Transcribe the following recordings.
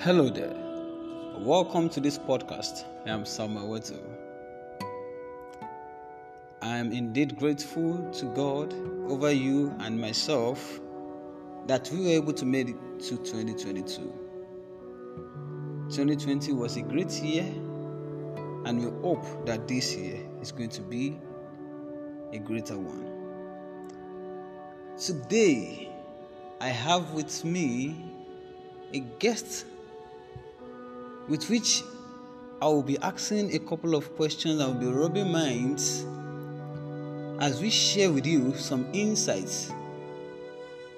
Hello there. Welcome to this podcast. I am Samuel Wetu. I am indeed grateful to God over you and myself that we were able to make it to 2022. 2020 was a great year, and we hope that this year is going to be a greater one. Today, I have with me a guest with which I will be asking a couple of questions. I will be rubbing minds as we share with you some insights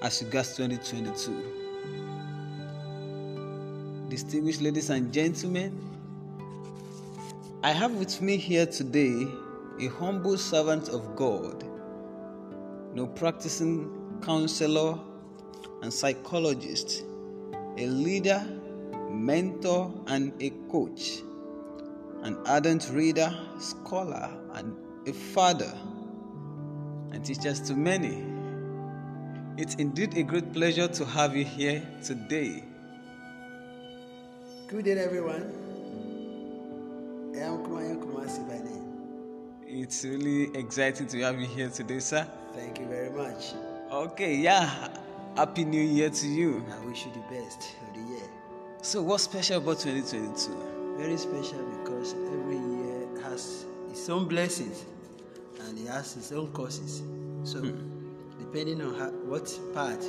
as regards 2022. Distinguished ladies and gentlemen, I have with me here today a humble servant of God, no practicing counselor and psychologist, a leader, mentor, and a coach, an ardent reader, scholar, and a father, and teachers to many. It's indeed a great pleasure to have you here today. Good day, everyone. I am Kumaya Kumasi by name. It's really exciting to have you here today, sir. Thank you very much. Okay, yeah. Happy New Year to you. I wish you the best of the year. So, what's special about 2022? Very special because every year has its own blessings and it has its own causes. So, depending on how, what path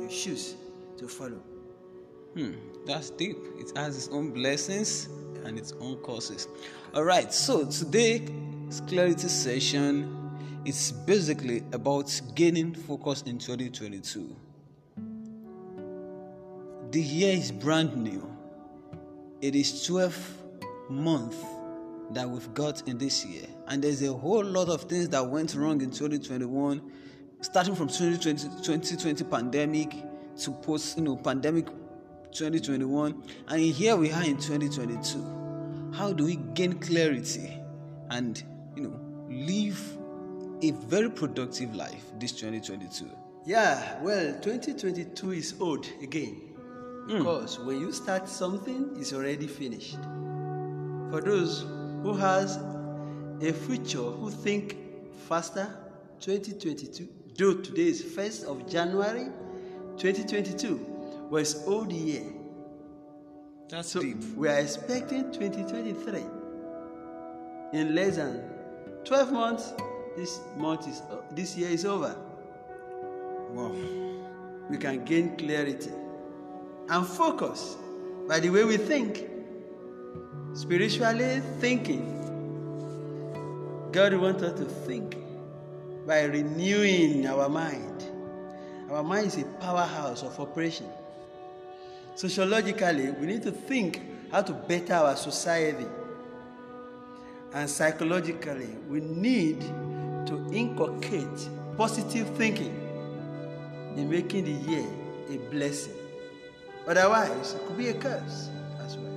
you choose to follow. Hmm, that's deep. It has its own blessings and its own causes. All right, so today's clarity session is basically about gaining focus in 2022. The year is brand new. It is 12 month that we've got in this year, and there's a whole lot of things that went wrong in 2021, starting from 2020, 2020 pandemic to post, you know, pandemic 2021, and here we are in 2022. How do we gain clarity and you know live a very productive life this 2022? Yeah, well, 2022 is old again. Hmm. Because when you start something, it's already finished. For those who has a future who think faster, 2022, though today is 1st of January 2022, was old year. That's So deep. we are expecting 2023. In less than 12 months, this month is uh, this year is over. Wow. We can gain clarity and focus by the way we think. Spiritually thinking. God wants us to think by renewing our mind. Our mind is a powerhouse of operation. Sociologically, we need to think how to better our society. And psychologically, we need to inculcate positive thinking in making the year a blessing. Otherwise, it could be a curse as well.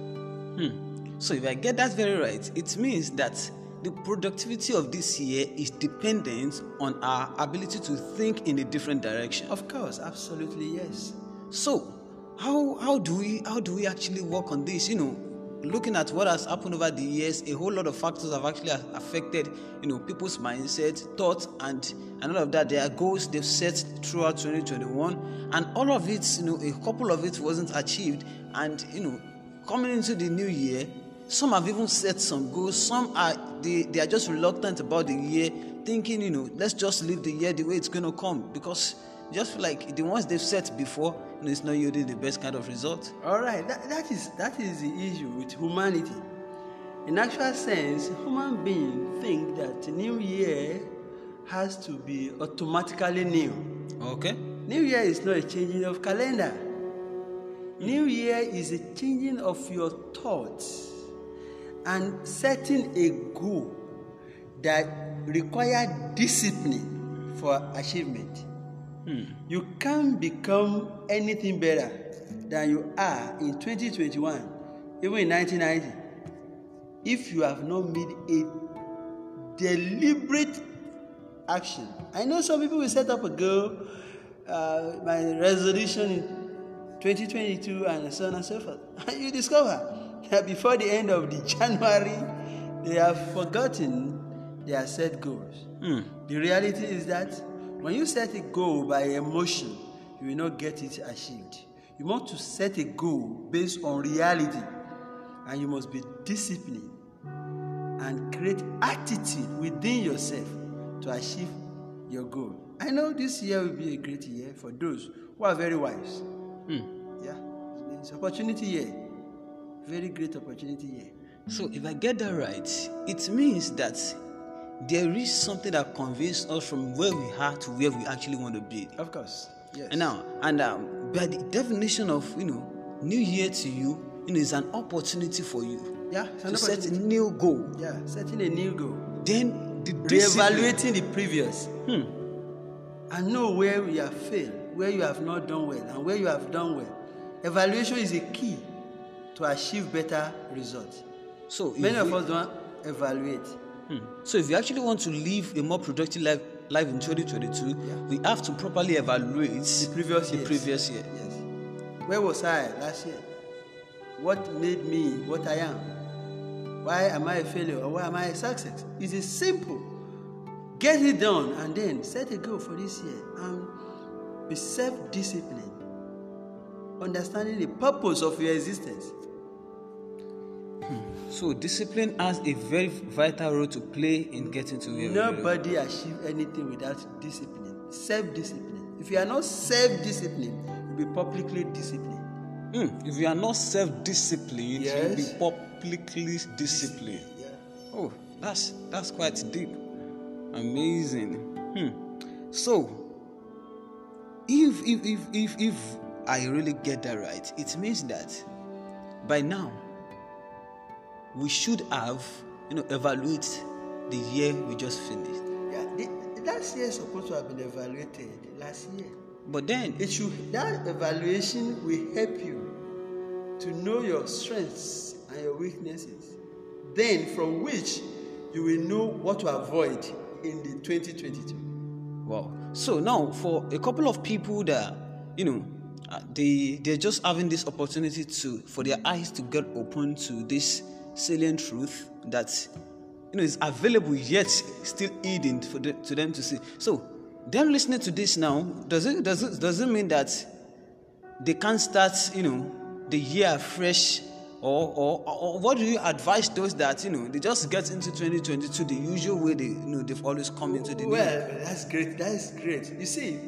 Hmm. So if I get that very right, it means that the productivity of this year is dependent on our ability to think in a different direction. Of course, absolutely yes. So, how how do we how do we actually work on this? You know, looking at what has happened over the years, a whole lot of factors have actually affected you know people's mindset, thoughts, and and all of that. Their goals they've set throughout 2021, and all of it, you know, a couple of it wasn't achieved, and you know, coming into the new year. Some have even set some goals. Some are they, they are just reluctant about the year, thinking, you know, let's just leave the year the way it's gonna come because just like the ones they've set before, you know, it's not yielding the best kind of result. All right, that, that is that is the issue with humanity. In actual sense, human beings think that new year has to be automatically new. Okay. New year is not a changing of calendar. New year is a changing of your thoughts and setting a goal that require discipline for achievement. You can't become anything better than you are in 2021, even in 1990, if you have not made a deliberate action. I know some people will set up a goal. Uh, my resolution in 2022 and so on and so forth. And you discover that before the end of the January, they have forgotten their set goals. Hmm. The reality is that when you set a goal by emotion, you will not get it achieved. You want to set a goal based on reality, and you must be disciplined and create attitude within yourself to achieve your goal. I know this year will be a great year for those who are very wise. Hmm. Yeah, it's opportunity year, very great opportunity year. So if I get that right, it means that there is something that conveys us from where we are to where we actually want to be. Of course, yes. And now, and um, by the definition of you know, New Year to you, you know, is an opportunity for you yeah, it's to set a new goal. Yeah, setting a new goal. Then the discipline. reevaluating the previous Hmm. and know where you have failed where you have not done well and where you have done well evaluation is a key to achieve better results So many of we- us don't evaluate Hmm. So if you actually want to live a more productive life, life in 2022, Yeah. we have to properly evaluate the previous the previous year. yes. Where was i last year? What made me what i am? Why am i a failure or why am i a success? It is simple. Get it done and then set a goal for this year and be self-disciplined. Understanding the purpose of your existence So discipline has a very vital role to play in getting to where. Nobody achieve anything without discipline. Self-discipline. If you are not self-disciplined, you'll be publicly disciplined. Hmm, If you are not self-disciplined, you'll be publicly disciplined. Yeah. Oh, that's that's quite deep. Amazing. Hmm. So, if if if if if I really get that right, it means that by now we should have you know evaluate the year we just finished. Yeah. The, last year is supposed to have been evaluated. Last year. But then It should that evaluation will help you to know your strengths and your weaknesses. Then from which you will know what to avoid in the 2022. Wow. So now, for a couple of people that you know, uh, they they're just having this opportunity to for their eyes to get open to this salient truth that you know is available yet still hidden for the, to them to see. So, them listening to this now, does it does it does it mean that they can't start you know the year fresh? Or, or, or what do you advise those that you know they just get into 2022 the usual way they you know they've always come into the new? Well, that's great. That is great. You see,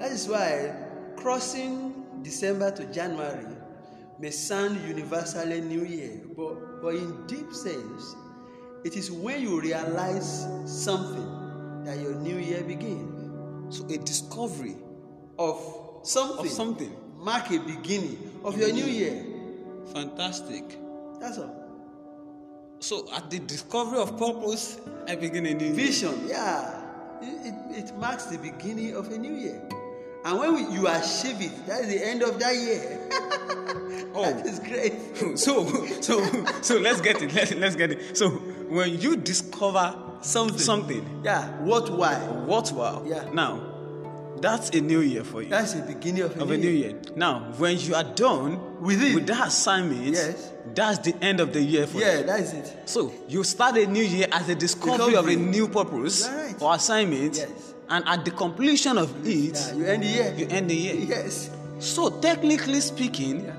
that is why crossing December to January may sound universally New Year, but, but in deep sense, it is when you realize something that your New Year begins. So a discovery Of something. Of something. Mark a beginning of your New Year. Fantastic. That's all. So at the discovery of purpose, I begin a new year. Vision, yeah. It, it, it marks the beginning of a new year. And when we, you achieve it, that is the end of that year. Oh. That is great. So so so let's get it. Let's, let's get it. So when you discover Something. something Yeah, what why? What worthwhile, Yeah. now that's a new year for you. That's the beginning of a, of new, a new year. Now, when you are done With it. with that assignment, Yes. that's the end of the year for Yeah, you. that is it. So you start a new year as a discovery of a new purpose right. or assignment, Yes. and at the completion of it, Yeah, you end the year. you end the year. Yes. So technically speaking, Yeah.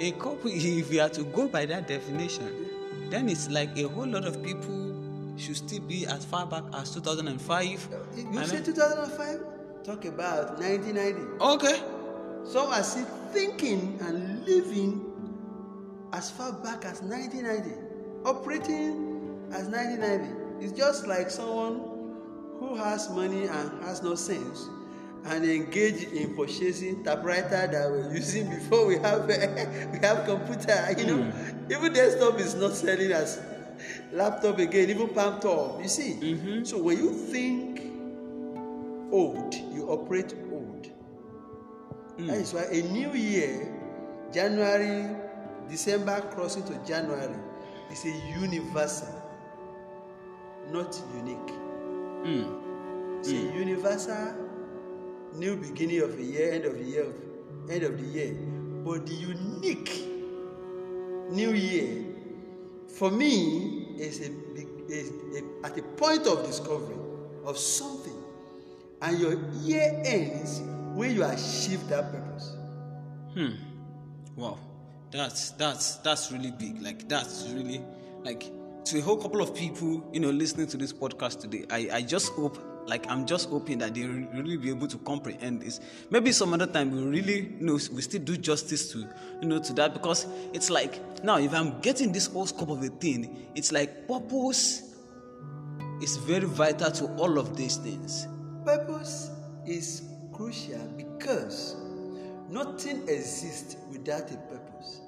A couple, if you are to go by that definition, then it's like a whole lot of people should still be as far back as 2005. You say 2005? Talk about 1990. okay. So are still thinking and living as far back as 1990, operating as 1990. It's just like someone who has money and has no sense and engage in purchasing typewriter that we're using before we have we have computer. You know, hmm. even desktop is not selling as laptop again, even palm top. You see, mm-hmm. so when you think old, you operate old. Hmm. That is why a new year, January, December crossing to January, is a universal, not unique. Hmm. It's a universal new beginning of a year, end of the year end of the year. But the unique New Year, for me, is a is a, at a point of discovery of something, and your year ends when you achieve that purpose. Hmm. Wow. That's that's that's really big. Like that's really like to a whole couple of people, you know, listening to this podcast today. I, I just hope like I'm just hoping that they really be able to comprehend this. Maybe some other time we really you know we still do justice to you know to that because it's like now if I'm getting this whole scope of a thing, it's like purpose is very vital to all of these things. Purpose is crucial because nothing exists without a purpose.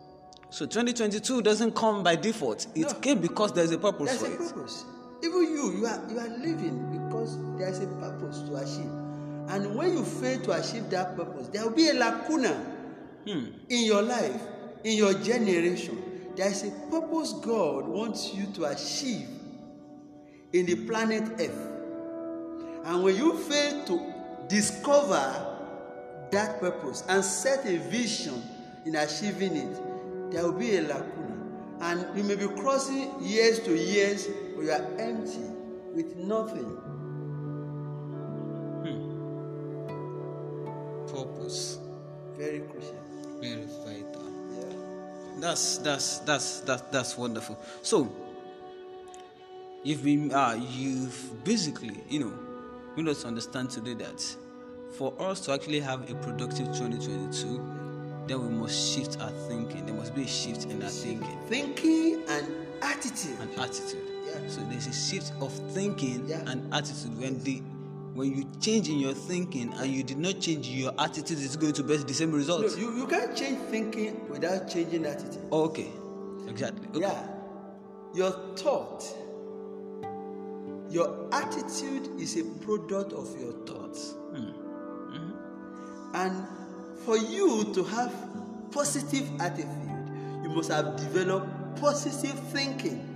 So 2022 doesn't come by default. It No. came because there's a purpose There's for a it. purpose. Even you, you are you are living because there's a purpose to achieve. And when you fail to achieve that purpose, there will be a lacuna Hmm. in your life, in your generation. There's a purpose God wants you to achieve in the planet Earth. And when you fail to discover that purpose and set a vision in achieving it, there will be a lacuna. And you may be crossing years to years, but you are empty with nothing. Purpose. Very crucial. Very vital. Yeah. That's that's that's that's that's wonderful. So you've been uh you've basically, you know, made us understand today that for us to actually have a productive 2022, then we must shift our thinking. There must be a shift in our thinking Thinking and attitude. and attitude. Yeah. So there's a shift of thinking Yeah. and attitude. When the when you change in your thinking and you did not change your attitude, it's going to be the same No, you, you can't change thinking without changing attitude. Oh, okay. Exactly. Okay. Yeah. Your thought, your attitude is a product of your thoughts. Hmm. Mm-hmm. And for you to have positive attitude, you must have developed positive thinking.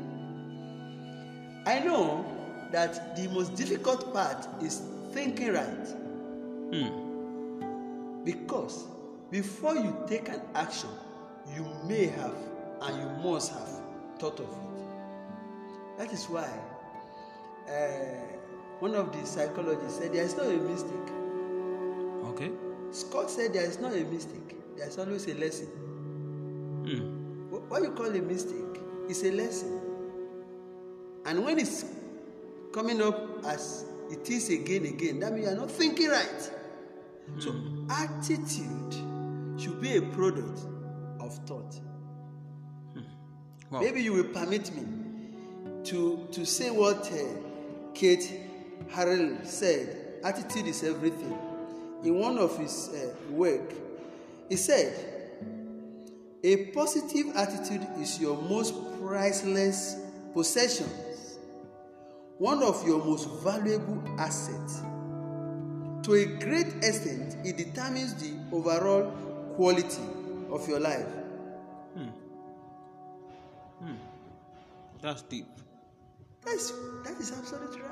I know that the most difficult part is thinking right. Hmm. Because before you take an action, you may have and you must have thought of it. That is why uh, one of the psychologists said there is not a mistake. Okay. Scott said there is not a mistake, there is always a lesson. Hmm. What you call a mistake is a lesson. And when it's coming up as it is again, again, that means you are not thinking right. So, attitude should be a product of thought. Wow. Maybe you will permit me to, to say what uh, Keith Harrell said attitude is everything. In one of his uh, work, he said, A positive attitude is your most priceless possession, one of your most valuable assets. To a great extent, it determines the overall quality of your life. Hmm. Hmm. That's deep. That's, that is absolutely right.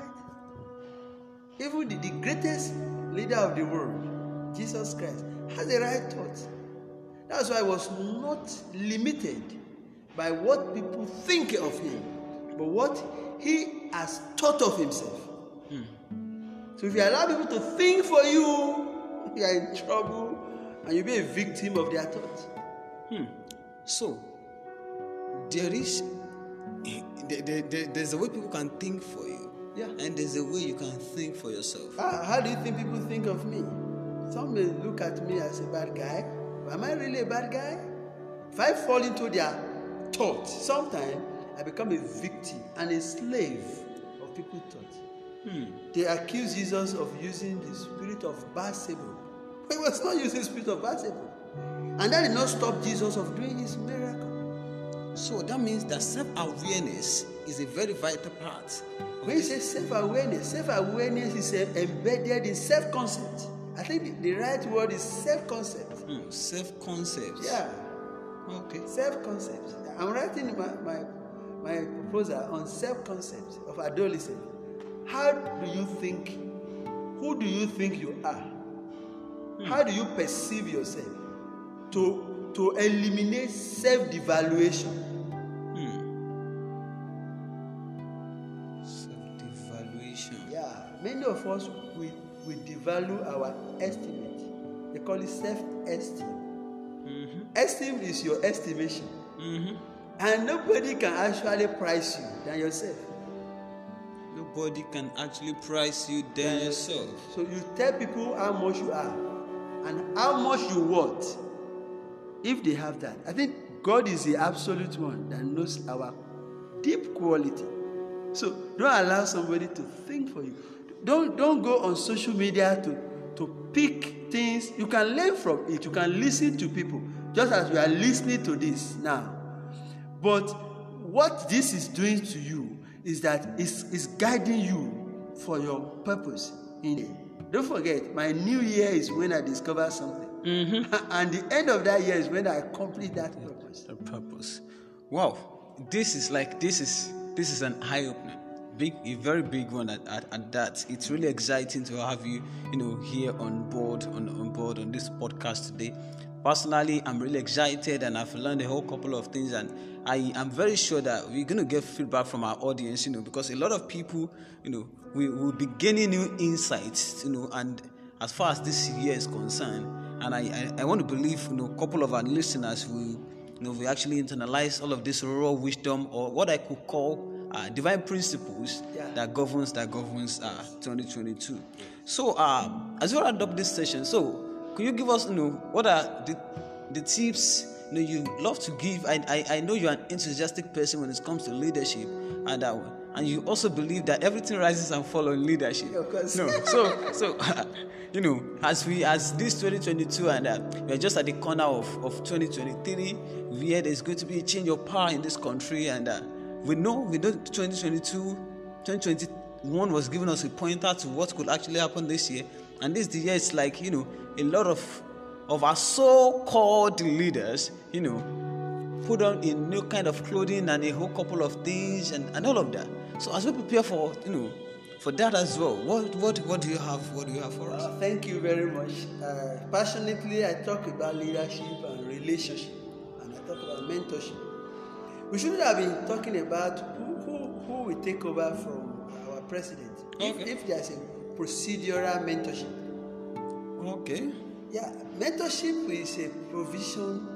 Even the, the greatest leader of the world, Jesus Christ, has the right thought. That's why I was not limited by what people think of him, but what he has thought of himself. So if you allow people to think for you, you are in trouble and you'll be a victim of their thoughts. Hmm. So there is there, there, there- there's a way people can think for you. Yeah. And there's a way you can think for yourself. How, how do you think people think of me? Some may look at me as a bad guy. Am I really a bad guy? If I fall into their thoughts, sometimes I become a victim and a slave of people's thoughts. Hmm. They accuse Jesus of using the spirit of Bathsheba. But he was not using the spirit of Bathsheba. And that did not stop Jesus of doing his miracle. So that means that self-awareness is a very vital part. When you say self-awareness, self-awareness is uh, embedded in self-concept. I think the, the right word is self-concept. Hmm, self-concept. Yeah, Okay. self-concept. I'm writing my, my, my proposal on self-concept of adolescent. How do you think? Who do you think you are? How do you perceive yourself? to to eliminate self-devaluation. Self-devaluation. Yeah, many of us we we devalue our estimate. They call it self-esteem. Mm-hmm. Esteem is your estimation, Mm-hmm. And nobody can actually price you than yourself. Nobody can actually price you than yourself. So you tell people how much you are and how much you want. If they have that, I think God is the absolute one that knows our deep quality. So don't allow somebody to think for you. Don't don't go on social media to to pick things. You can learn from it. You can listen to people, just as we are listening to this now. But what this is doing to you is that it's, it's guiding you for your purpose in it. Don't forget, my new year is when I discover something. Mm-hmm. and the end of that year is when I complete that purpose. The purpose. Wow, this is like this is this is an eye opener. Big, a very big one at, at, at that. It's really exciting to have you, you know, here on board on, on board on this podcast today. Personally, I'm really excited and I've learned a whole couple of things and I am very sure that we're gonna get feedback from our audience, you know, because a lot of people, you know, we will be gaining new insights, you know, and as far as this year is concerned, and I, I, I want to believe, you know, a couple of our listeners will, you know, we actually internalize all of this raw wisdom or what I could call uh, divine principles Yeah. that governs that governs uh, 2022. So, uh, as we round up this session, so could you give us, you know, what are the the tips you know you love to give? I I, I know you're an enthusiastic person when it comes to leadership, and that uh, and you also believe that everything rises and falls in leadership. Of course. No, so so you know, as we as this 2022 and uh, we are just at the corner of of 2023, where there's going to be a change of power in this country, and uh, we know we know 2022, 2021 was giving us a pointer to what could actually happen this year, and this year it's like you know a lot of of our so-called leaders, you know, put on a new kind of clothing and a whole couple of things and, and all of that. So as we prepare for you know for that as well, what what what do you have? What do you have for us? Uh, thank you very much. Uh, passionately, I talk about leadership and relationship, and I talk about mentorship. We shouldn't have been talking about who, who, who will take over from our president. If, if there's a procedural mentorship. Okay. Yeah, mentorship is a provision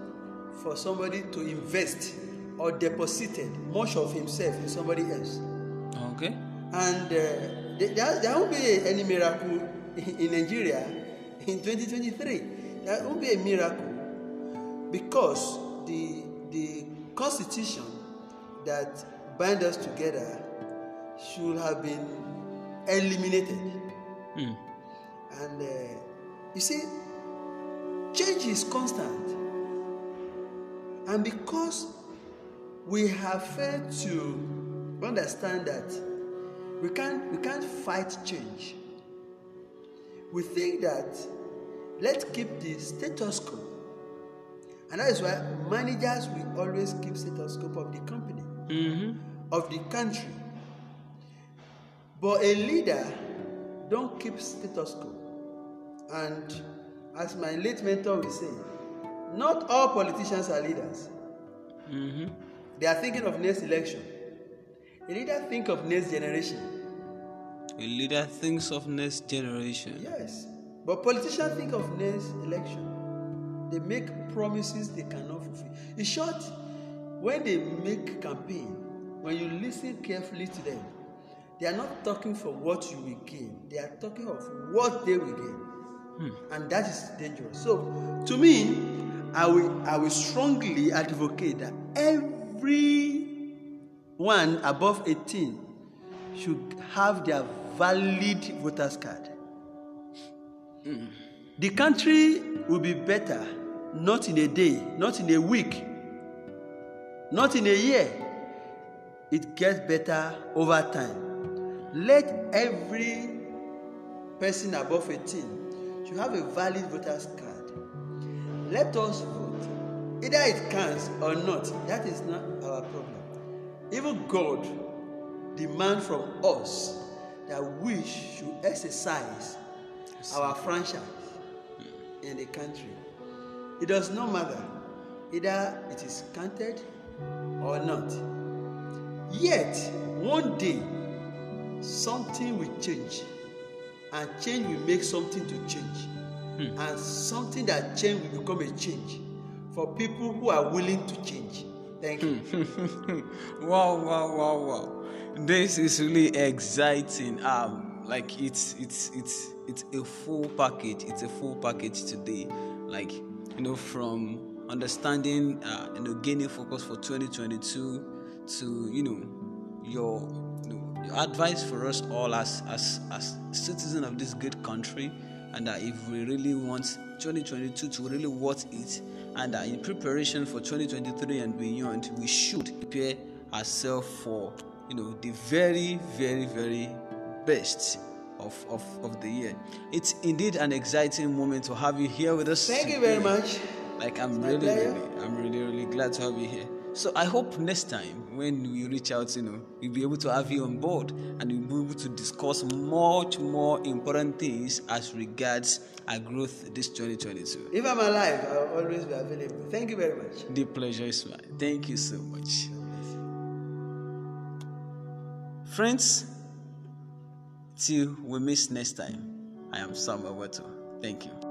for somebody to invest or deposited much of himself in somebody else. Okay. And uh, there, there won't be any miracle in, in Nigeria in 2023. There won't be a miracle because the, the constitution that bind us together should have been eliminated. Hmm. And uh, you see, change is constant. And because we have failed to understand that we can't, we can't fight change, we think that let's keep the status quo. And that is why managers will always keep status quo of the company, Mm-hmm. of the country. But a leader don't keep status quo. And as my late mentor will say, not all politicians are leaders. Mm-hmm. They are thinking of next election. A leader think of next generation. A leader thinks of next generation. Yes. But politicians think of next election. They make promises they cannot fulfill. In short, when they make campaign, when you listen carefully to them, they are not talking for what you will gain. They are talking of what they will gain. Hmm. And that is dangerous. So to me, I will I will strongly advocate that everyone above 18 should have their valid voters card. Hmm. The country will be better not in a day, not in a week, not in a year. It gets better over time. Let every person above 18 should have a valid voters card. Let us vote. Either it counts or not, that is not our problem. Even God demands from us that we should exercise our franchise in the country. It does not matter. Either it is counted or not. Yet, one day, something will change. And change will make something to change. Hmm. And something that change will become a change for people who are willing to change. Thank you. wow, wow, wow, wow. This is really exciting. Um, like it's it's it's it's a full package. It's a full package today. Like you know, from understanding, uh, you know, gaining focus for 2022 to you know your your advice for us all as as as citizens of this great country, and that if we really want 2022 to really worth it, and that in preparation for 2023 and beyond, we should prepare ourselves for you know the very very very best of, of, of the year. It's indeed an exciting moment to have you here with us. Thank you very much. Like I'm really, really, I'm really, really glad to have you here. So I hope next time when we reach out, you know, we'll be able to have you on board and we'll be able to discuss much more important things as regards our growth this 2022. If I'm alive, I'll always be available. Thank you very much. The pleasure is mine. Thank you so much. Friends, till we meet next time, I am Samuel Weto. Thank you.